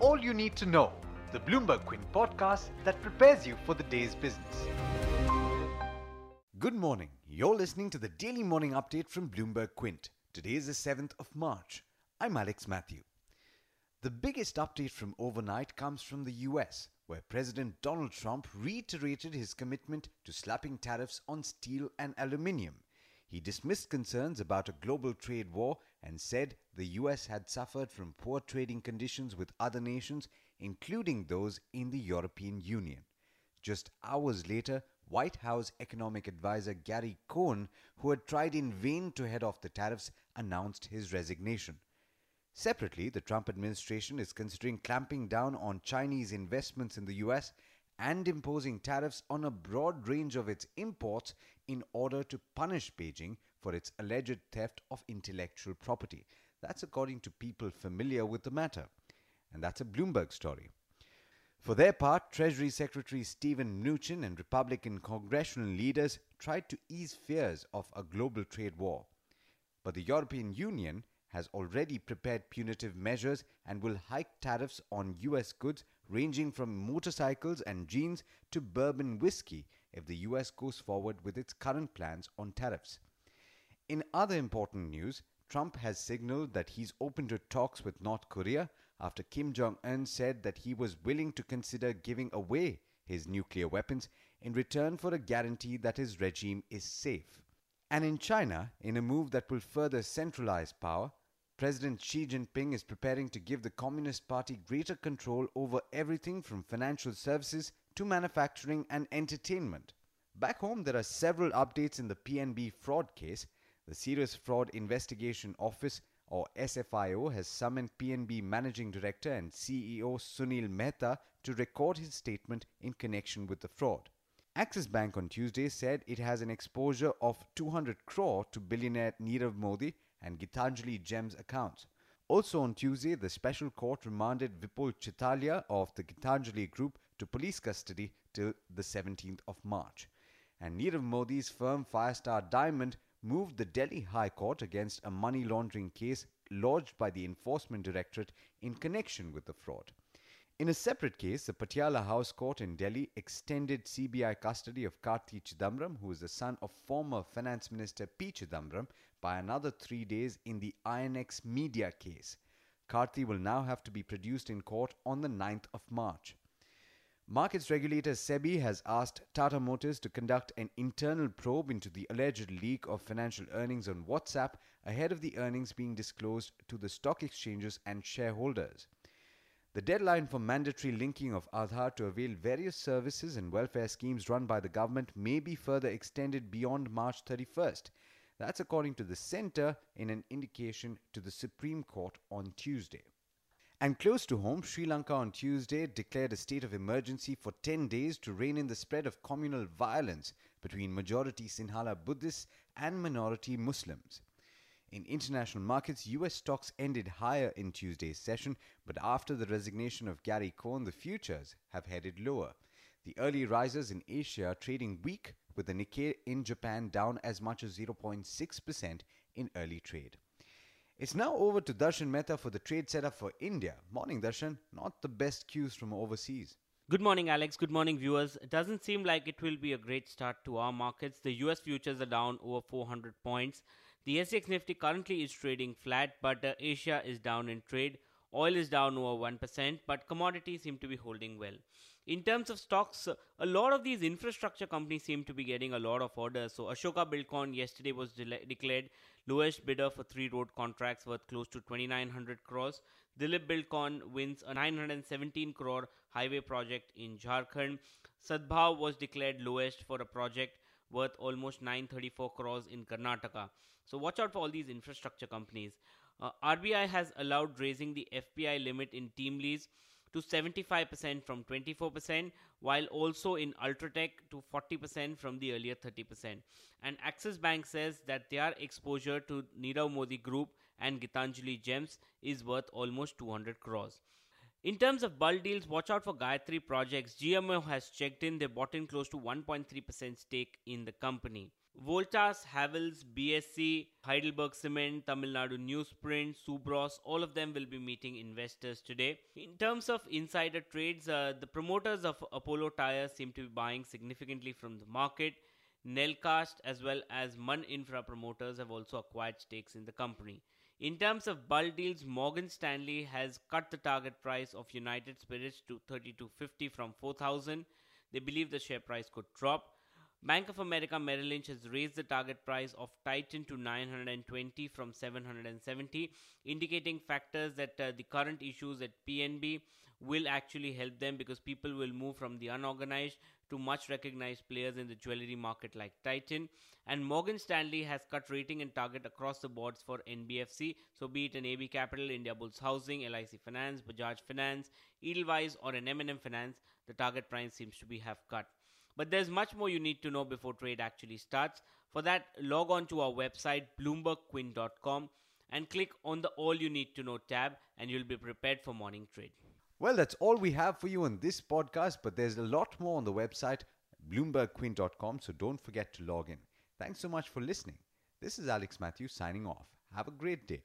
all you need to know, the Bloomberg Quint podcast that prepares you for the day's business. Good morning. You're listening to the daily morning update from Bloomberg Quint. Today is the 7th of March. I'm Alex Matthew. The biggest update from overnight comes from the US, where President Donald Trump reiterated his commitment to slapping tariffs on steel and aluminium. He dismissed concerns about a global trade war and said the US had suffered from poor trading conditions with other nations, including those in the European Union. Just hours later, White House economic advisor Gary Cohn, who had tried in vain to head off the tariffs, announced his resignation. Separately, the Trump administration is considering clamping down on Chinese investments in the US and imposing tariffs on a broad range of its imports in order to punish Beijing for its alleged theft of intellectual property. That's according to people familiar with the matter. And that's a Bloomberg story. For their part, Treasury Secretary Steven Mnuchin and Republican congressional leaders tried to ease fears of a global trade war. But the European Union has already prepared punitive measures and will hike tariffs on US goods ranging from motorcycles and jeans to bourbon whiskey if the US goes forward with its current plans on tariffs. In other important news, Trump has signaled that he's open to talks with North Korea after Kim Jong un said that he was willing to consider giving away his nuclear weapons in return for a guarantee that his regime is safe. And in China, in a move that will further centralize power, President Xi Jinping is preparing to give the Communist Party greater control over everything from financial services to manufacturing and entertainment. Back home, there are several updates in the PNB fraud case. The Serious Fraud Investigation Office, or SFIO, has summoned PNB Managing Director and CEO Sunil Mehta to record his statement in connection with the fraud. Axis Bank on Tuesday said it has an exposure of 200 crore to billionaire Nirav Modi and Gitanjali Gems accounts. Also on Tuesday, the special court remanded Vipul Chitalia of the Gitanjali Group to police custody till the 17th of March. And Nirav Modi's firm Firestar Diamond moved the Delhi High Court against a money laundering case lodged by the Enforcement Directorate in connection with the fraud. In a separate case, the Patiala House Court in Delhi extended CBI custody of Karti Chidambaram, who is the son of former Finance Minister P. Chidambaram, by another three days in the INX media case. Karti will now have to be produced in court on the 9th of March. Markets regulator SEBI has asked Tata Motors to conduct an internal probe into the alleged leak of financial earnings on WhatsApp ahead of the earnings being disclosed to the stock exchanges and shareholders. The deadline for mandatory linking of Aadhaar to avail various services and welfare schemes run by the government may be further extended beyond March 31st. That's according to the Centre in an indication to the Supreme Court on Tuesday. And close to home, Sri Lanka on Tuesday declared a state of emergency for 10 days to rein in the spread of communal violence between majority Sinhala Buddhists and minority Muslims. In international markets, US stocks ended higher in Tuesday's session, but after the resignation of Gary Cohn, the futures have headed lower. The early risers in Asia are trading weak, with the Nikkei in Japan down as much as 0.6% in early trade. It's now over to Darshan Mehta for the trade setup for India. Morning, Darshan. Not the best cues from overseas. Good morning, Alex. Good morning, viewers. It doesn't seem like it will be a great start to our markets. The US futures are down over 400 points. The SGX Nifty currently is trading flat, but uh, Asia is down in trade. Oil is down over 1%, but commodities seem to be holding well. In terms of stocks, a lot of these infrastructure companies seem to be getting a lot of orders. So, Ashoka Buildcon yesterday was de- declared lowest bidder for three road contracts worth close to 2900 crores. Dilip Buildcon wins a 917 crore highway project in Jharkhand. Sadbhav was declared lowest for a project worth almost 934 crores in Karnataka. So watch out for all these infrastructure companies. Uh, RBI has allowed raising the FPI limit in team TeamLease to 75% from 24%, while also in Ultratech to 40% from the earlier 30%. And Axis Bank says that their exposure to Nirav Modi Group and Gitanjali Gems is worth almost 200 crores. In terms of bulk deals, watch out for Gayatri Projects. GMO has checked in, they bought in close to 1.3% stake in the company. Voltas, Havells, BSC, Heidelberg Cement, Tamil Nadu Newsprint, Subros, all of them will be meeting investors today. In terms of insider trades, uh, the promoters of Apollo Tyres seem to be buying significantly from the market. Nelcast as well as Man Infra promoters have also acquired stakes in the company. In terms of bulk deals, Morgan Stanley has cut the target price of United Spirits to 32.50 from 4000. They believe the share price could drop. Bank of America Merrill Lynch has raised the target price of Titan to 920 from 770, indicating factors that uh, the current issues at PNB will actually help them because people will move from the unorganized to much recognized players in the jewelry market like Titan. And Morgan Stanley has cut rating and target across the boards for NBFC. So, be it an AB Capital, India Bulls Housing, LIC Finance, Bajaj Finance, Edelweiss, or an M&M Finance, the target price seems to be have cut. But there's much more you need to know before trade actually starts. For that, log on to our website, bloombergquint.com, and click on the All You Need to Know tab, and you'll be prepared for morning trade. Well, that's all we have for you on this podcast, but there's a lot more on the website, bloombergquint.com, so don't forget to log in. Thanks so much for listening. This is Alex Matthews signing off. Have a great day.